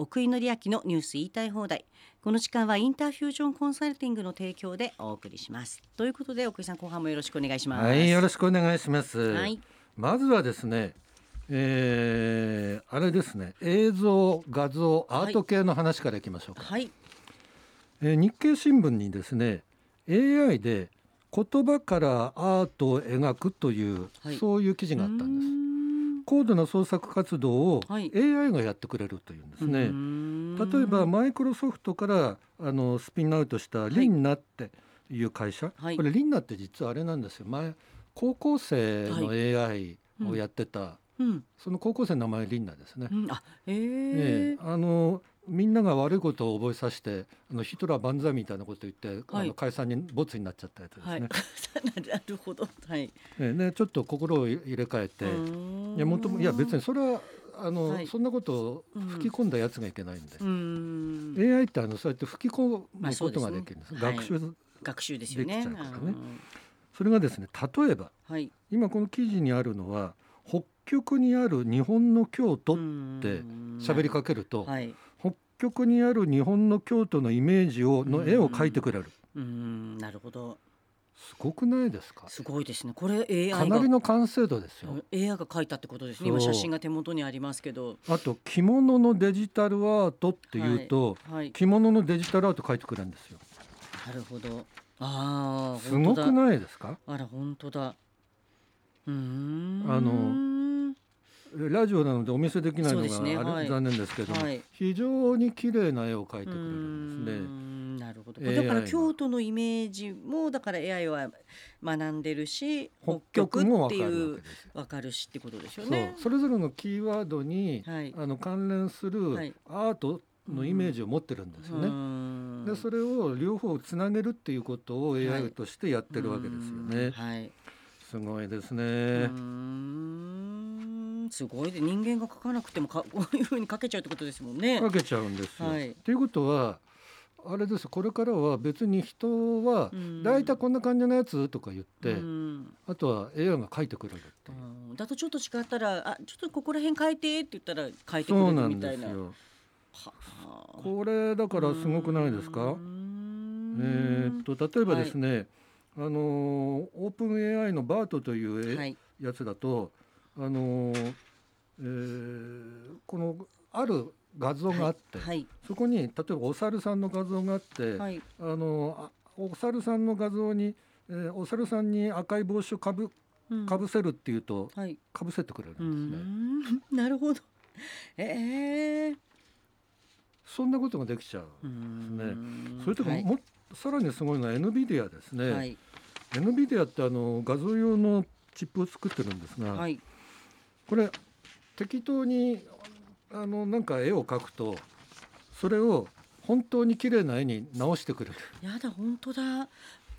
奥井紀明のニュース言いたい放題。この時間はインターフュージョンコンサルティングの提供でお送りします。ということで奥井さん後半もよろしくお願いします。はい、よろしくお願いします。はい。まずはですね、えーあれですね、映像、画像、アート系の話からいきましょうか。はい。えー日経新聞にですね、AI で言葉からアートを描くという、はい。そういう記事があったんです。高度な創作活動をはい。AI がやってくれるというんですね。例えばマイクロソフトからあのスピンアウトしたい。リンナっていう会社、はい。これリンナって実はあれなんですよ。前高校生の AI をやってた、うん、その高校生の名前リンナですね。うん、あええええ。あのみんなが悪いことを覚えさせてあのヒトラー万歳みたいなこと言って、はい。あの解散にボツになっちゃったやつですね。はい。なるほど。はい。ええ。ねちょっと心を入れ替えて、いやもともいや別にそれはあの、はい。そんなことを吹き込んだやつがいけないんで。うん。AI ってあのそうやって吹き込まあむことができるんです。はい。学習学習ですよね。できちゃうからね。うん。それがですね例えばはい。今この記事にあるのは北極にある日本の京都って喋りかけると、はい。北極にある日本の京都のイメージをの絵を描いてくれる。うん。なるほどすごくないですか？すごいですね。これ AI がかなりの完成度ですよ。AI が描いたってことですね。今写真が手元にありますけど。あと着物のデジタルアートっていうと、はい着物のデジタルアート描いてくれるんですよ。なるほど。ああすごくないですか？あら本当だ。うーん。あラジオなのでお見せできないのがあれ、はい残念ですけども、はい非常に綺麗な絵を描いてくれるんですね。んなるほどだから京都のイメージもだから AI は学んでるし北北極極もわかるっていうわかるしってことですよね。それぞれのキーワードに、はいあの関連するはいアートのイメージを持ってるんですよね。ねでそれを両方つなげるっていうことをはい AI としてやってるわけですよね。はい。すごいですうね。すごいで人間が書かなくてもか こういうふうに書けちゃうってことですもんね。かけちゃうんですよ。っはいていうことはあれですこれからは別に人はうん大体こんな感じのやつとか言って、うんあとは AI が描いてくれるっていう。うんだとちょっと違ったらあちょっとここら辺変えてって言ったら変えてくれるみたいな。んですよ。はあこれだからすごくないですうか。んえーっと例えばですね、あのーオープン AI のバートというえはいやつだと、あのーえーこのある画像があって、はいそこに例えばお猿さんの画像があって、はいあのお猿さんの画像に、えーお猿さんに赤い帽子をかぶうんかぶせるっていうとはい。かぶせてくれるうんですね。ん なるほど。ええそんなことができちゃう。うんそれとかはいも、さらにすごいのは NVIDIA ですね。はい NVIDIA ってあの画像用のチップを作ってるんですが、はいこれ適当にあのなんか絵を描くとそれを本当に綺麗な絵に直してくれる。やだ本当だ。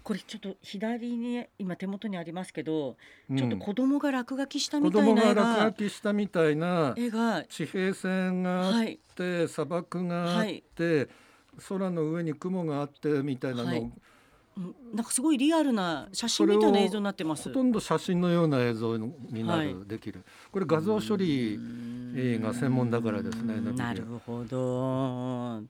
これちょっと左に今手元にありますけど、うん。ちょっと子供が落書きした子みたい供がな絵が落書きしたみたいな絵が地平線があっはい。て、砂漠があって、空の上に雲があってみたいなのを、はい。うんなんかすごいリアルな写真みたいな映像になってます。ほとんど写真のような映像になる、はい。できるこれ画像処理うんが専門だからですねうんなるほど。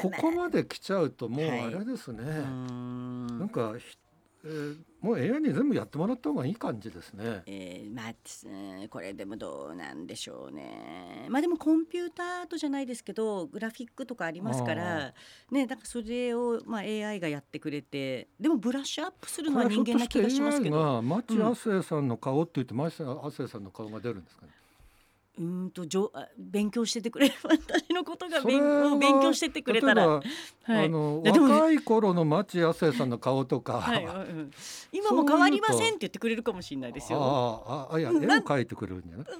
ここまで来ちゃうともうはい。あれですね、うん。なんか、ひえーもう AI に全部やってもらった方がいい感じですね。えー、まあこれでもどうなんでしょうね。まあでもコンピューターとじゃないですけどグラフィックとかありますからねだからそれを、まあ、AI がやってくれてでもブラッシュアップするのはこれひょ人間な気がしますけ AI どが町亜生さんの顔って言って町亜生さんの顔が出るんですかね。うーんとじょあ勉強しててくれる。私のことが勉勉強してってくれたら、はい。あの若い頃の町亜生さんの顔とか、はい。うんうん。今も変わりませんって言ってくれるかもしれないですよ。あああいや絵を描いてくれるんじゃない？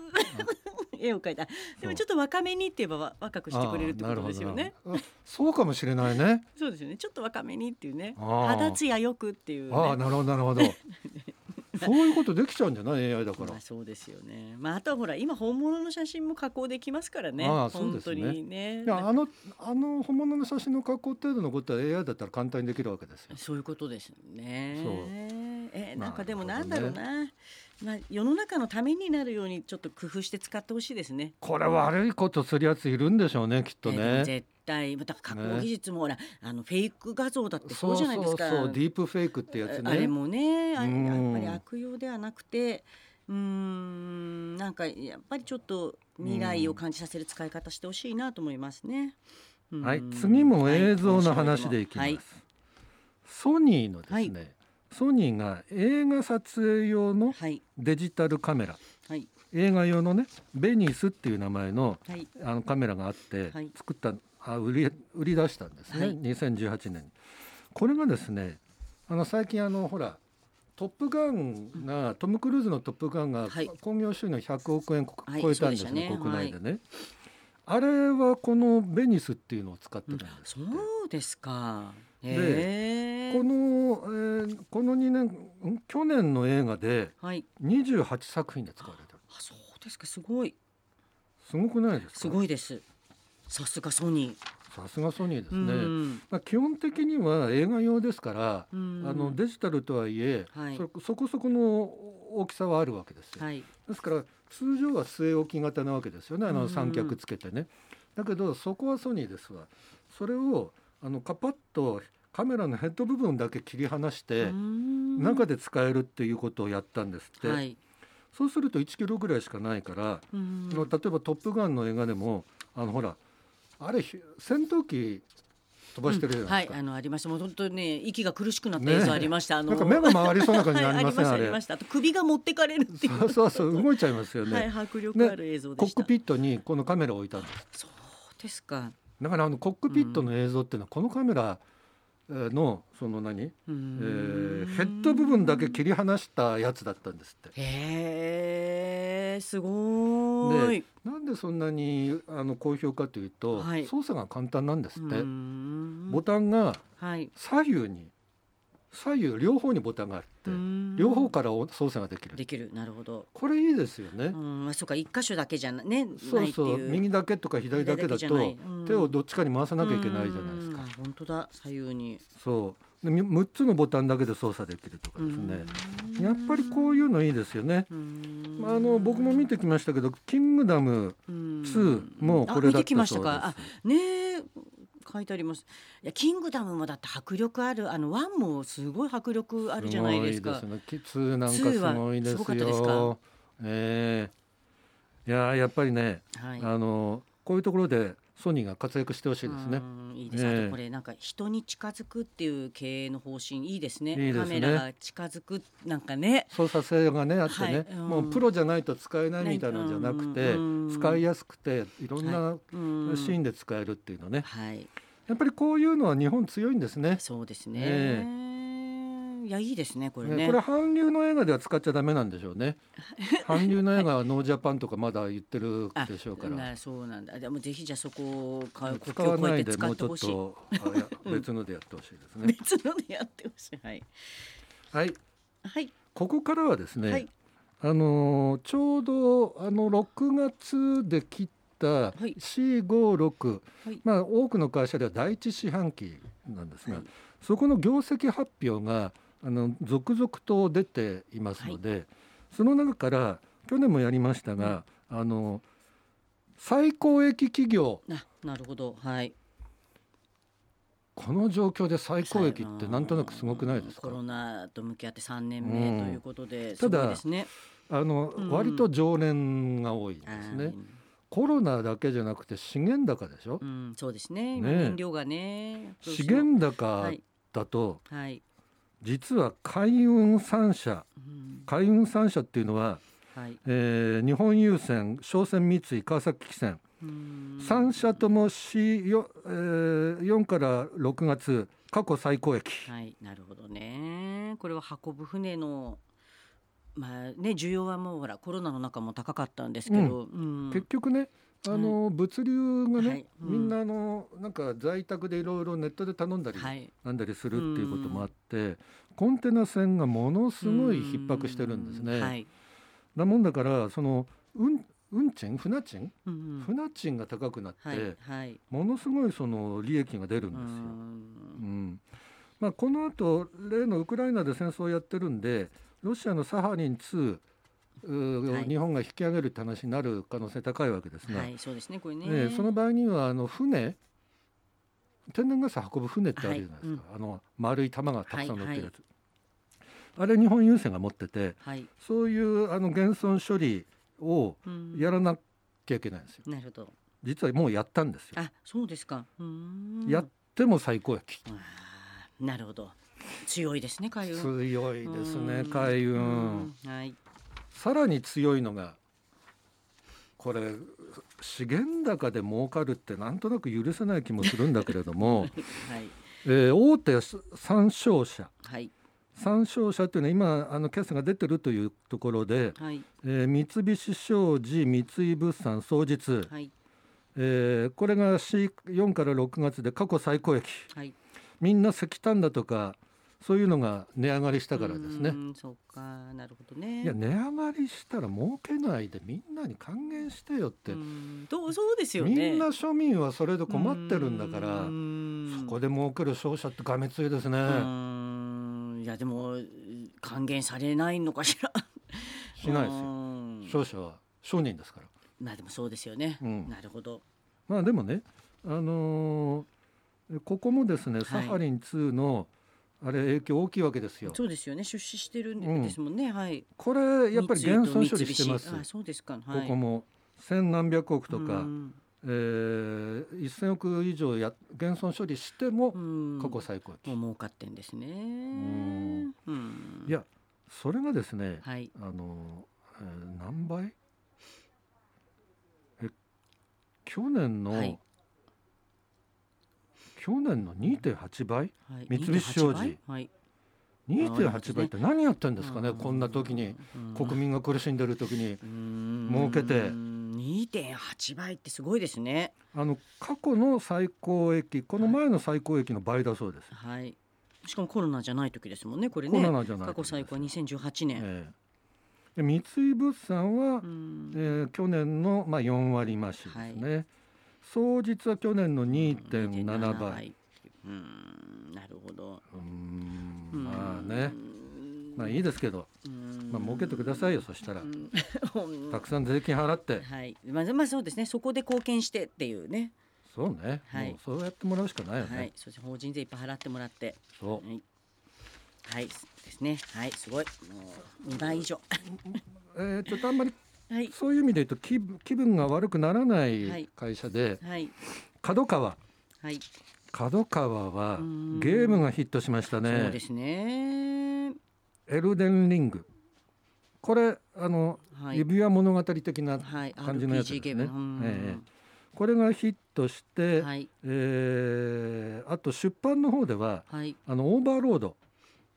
絵を描いた。でもちょっと若めにって言えばわ若くしてくれるってことですよね。そうかもしれないね。そうですよね。ちょっと若めにっていうね。肌ツヤよくっていう、ね、ああなるほどなるほど。そういうことできちゃうんじゃない？AI だからまあ、。そうですよね。まああとはほら今本物の写真も加工できますからね。ああそうです本当ねにね。いやあのあの本物の写真の加工程度のことは AI だったら簡単にできるわけですよ。そういうことですね。そうえまあなんかでもなんだろうな。まあ、世の中のためになるようにちょっと工夫して使ってほしいですね。これ悪いことするやついるんでしょうねきっとね。絶対だから加工ね。技術もほら、あのフェイク画像だってそうじゃないですか。そうそうそうディープフェイクってやつね。あれもねあうんやっぱり悪用ではなくてうーんなんかやっぱりちょっと未来を感じさせる使い方してほしいなと思いますね。うん。はい、次も映像の話でいきます。はい。ソニーのですね、はいソニーが映画撮影用のはい。デジタルカメラ、はい。映画用のねベニスっていう名前のはい。あのカメラがあって、はい。作ったあ売り売り出したんですね、はい。2018年に。これがですねあの最近あのほらトップガンが、トム・クルーズの「トップガン」がはい。興行収入100億円超えたんですね,、そうでしたね。国内でね、あれはこのベニスっていうのを使ってるんですそって、うですか。でこの、えーこの2年ん去年の映画ではい。28作品で使われてるあそうですか。すごい。すごくないですか？すごいです。さすがソニさすがソニーですー。ね、うん。まあ、基本的には映画用ですから、うん。あのデジタルとはいえ、はい。そそこそこの大きさはあるわけですよ、はい。ですから通常は据え置き型なわけですよね。あの三脚つけてね、だけどそこはソニーですわ。それをあのカパッとカメラのヘッド部分だけ切り離して中でで使えるっていうことをやったんですって、はい。そうすると1キロぐらいしかないから、例えば「トップガン」の映画でもあのほらあれひ戦闘機飛ばしてるじゃないですか、はい、あのありました。もう本当にね、息が苦しくなったね映像ありました。あのなんか目が回りそうな感じにな りませんはいありましたありました。あと首が持ってかれるっていう。そうそうそう動いちゃいますよね、はい、迫力ある映像でした。コックピットにこのカメラを置いたんですそうですか。だからあのコックピットの映像っていうのはこのカメラえーのその何、うえーヘッド部分だけ切り離したやつだったんですって。へえ、すごーい。なんでそんなにあの好評かというと、はい。操作が簡単なんですって、ボタンがはい。左右に左右両方にボタンがあって、両方からお操作ができるできる。なるほど。これいいですよね、うん、まあ、そうか、一箇所だけじゃなね、そうないってそう。右だけとか左だけだと手をどっちかに回さなきゃいけないじゃないですかうん。本当だ、左右に。そうでみ6つのボタンだけで操作できるとかですねやっぱりこういうのいいですよね。うんまあ、あの僕も見てきましたけど「キングダムうん2」もこれだったそうです。あ見てきましたか。あ、ねえ。書いてあります。いや、キングダムもだって迫力ある、あのワンもすごい迫力あるじゃないですか。すごいですね。キ2なんかすごいです2はすごかったですか？よ。ええいやーやっぱりね、はい。あのこういうところでソニーが活躍してほしいですね。うんいいです。ええあとこれなんか人に近づくっていう経営の方針いいですね。いいですねカメラが近づくなんかね。操作性がねあってね、はいうんもうプロじゃないと使えないみたいなのじゃなくて、うん使いやすくていろんなシーンで使えるっていうのね、はい。やっぱりこういうのは日本強いんですね。そうですね。えいやいいですねこれねね。これ韓流の映画では使っちゃダメなんでしょうね。韓流の映画はノージャパンとかまだ言ってるあでしょうから。なそうなんだ。でもぜひじゃあそこをか国使境をわない越えて使でもうちょっってほしい。と 別のでやってほしいですね。別のでやってほしい。はい。はい、はい。ここからはですね、はいあのーちょうどあの6月で切っ C56、はい。まあ多くの会社では第一四半期なんですが、はい。そこの業績発表があの続々と出ていますので、その中から去年もやりましたが、あの最高益企業。ななるほど。はい。この状況で最高益ってな。んとなくすごくないですか？コロナと向き合って3年目うん。ということで、ただすごいですね。あの、うん。割と常連が多いんですね。はい。コロナだけじゃなくて資源高でしょ、うん、そうですね。燃料がね。資源高はいだと、はい。実は海運3社うん海運3社っていうのは、はい。えー日本郵船商船三井川崎汽船うん3社とも C4、えー、4から6月過去最高益、はい、なるほどね。これは運ぶ船の。まあね、需要はもうほらコロナの中も高かったんですけど、うん。結局ねあの、物流がね、はい。うん。みんなあのなんか在宅でいろいろネットで頼んだり、はい、なんだりするっていうこともあって、コンテナ船がものすごい逼迫してるんですね。はい、なもんだからその運運賃？船賃？うん船賃が高くなって、はい、はい、ものすごいその利益が出るんうですよ。ん。うん。まあ、この後例のウクライナで戦争をやってるんでロシアのサハリン2うはい。日本が引き上げるって話になる可能性高いわけですが、はいそうですねこれね、ええその場合にはあの船天然ガス運ぶ船ってあるじゃないですか、あの丸い玉がたくさん乗ってるやつ、あれ日本郵船が持っててはい、そういうあの現存処理をうん。やらなきゃいけないんですよ。なるほど。実はもうやったんですよ、あそうですか。やっても最高益なるほど強いですね海運。強いですねうん。海運。うん。はい。さらに強いのがこれ資源高で儲かるってなんとなく許せない気もするんだけれども、はい。えー大手参商社。はい。参商社というのは今あの決算が出てるというところで、はい。えー三菱商事三井物産双日、はい。えーこれが4から6月で過去最高益。はい。みんな石炭だとかそういうのが値上がりしたからですね。うそうか。なるほどね。いや値上がりしたら儲けないでみんなに還元してよって、うんどうそうですよみねんな庶民はそれで困ってるんだからそこで儲ける商社ってがめついですね、いやでも還元されないのかしら。しないですよ。よ商社は商人ですから。まあでもそうですよね、うん。なるほど。まあでもねあのーここもですね、い。サハリン2のあれ影響大きいわけですよ。そうですよね。出資してるんうんですもんね、はい。これやっぱり現存処理してます、あそうですか、はい、ここも千何百億とか、うんえー、1000億以上や現存処理してもうん。過去最高益、もう儲かってんですね。ん。うん。いやそれがですね、はい。あの、えー何倍？え去年の、はい去年の2.8倍？はい。三菱商事。2.8倍？はい。2.8倍って何やってんですかね、うん。こんな時に。うん。国民が苦しんでる時に。うん。儲けて。2.8倍ってすごいですね。あの過去の最高益この前の最高益の倍だそうです、はい。しかもコロナじゃない時ですもんねこれコねロナじゃない過去最高は2018年、ええ。で三井物産は、うん。えー去年の、まあ、4割増しですね、総実は去年の2.7倍、うんなるほど。うーん。まあね。まあいいですけど、まあ儲けてくださいよそしたら。うん。たくさん税金払って。はい。まあまあそうですね。そこで貢献してっていうね。そうね、はい。もうそうやってもらうしかないよね、はい。そして法人税いっぱい払ってもらって。そう。はい。はい。ですね。はい。すごい。もう2倍以上。えーちょっとあんまりはい。そういう意味で言うと気分気分が悪くならなはい。い会社で、はい。角川。はい。角川はうん。ゲームがヒットしましたそうねですね。エルデンリング。これあの、はい。指輪物語的なはい。感じのやつですね。ゲーム。うん。ええこれがヒットして、はい。えーあと出版の方でははい。あのオーバーロード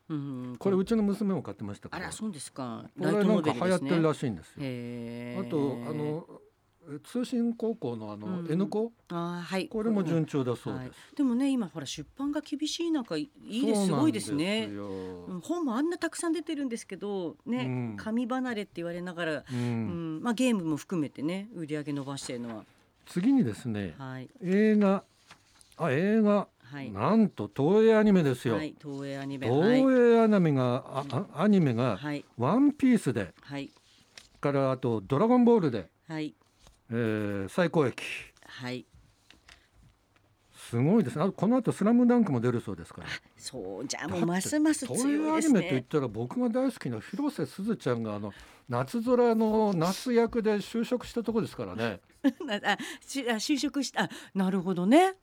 うんこれうちの娘も買ってましたから。あらそうですか。これなんか流行ってるらしいんですよ。あとあのえ通信高校のあの、うん N 校あーはい。これも順調だそうはい。です。でもね今ほら出版が厳しい中いいいです。すごいですね。本もあんなたくさん出てるんですけどね、うん。紙離れって言われながら、ううんんまあ、ゲームも含めてね売り上げ伸ばしてるのは。次にですねはい。映画。あ映画、はい。なんと東映アニメですよ。はい東映アニメ。東はい。映アニメが、アニメがはい「ワンピースではい。からあと「ドラゴンボールで」はい。えー最高益はい。すごいですね。あこの後スラムダンクも出るそうですから。そうじゃあもうますます東強いです映アニメといっね。たら僕が大好きな広瀬すずちゃんがあの夏空の夏役で就職したとこですからね。就職した。あなるほどね。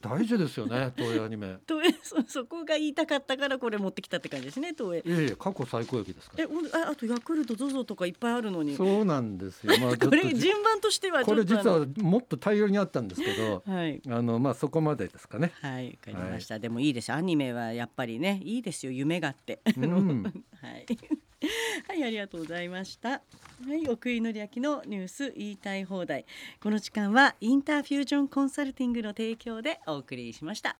大事ですよね 東映アニメ。東映そそこが言いたかったからこれ持ってきたって感じですね東映。いえいえ過去最高益ですかえおああとヤクルト ZOZO とかいっぱいあるのに。らそうなんですよ。まあ ことれじ順番としてはこれ実はもっと大量にあったんですけどはい。あのまあそこまでですかね。はいわかりました、でもいいです。アニメはやっぱりねいいですよ夢があって。うん はい。はい、ありがとうございました。はい、奥井紀明のニュース言いたい放題。この時間はインターフュージョンコンサルティングの提供でお送りしました。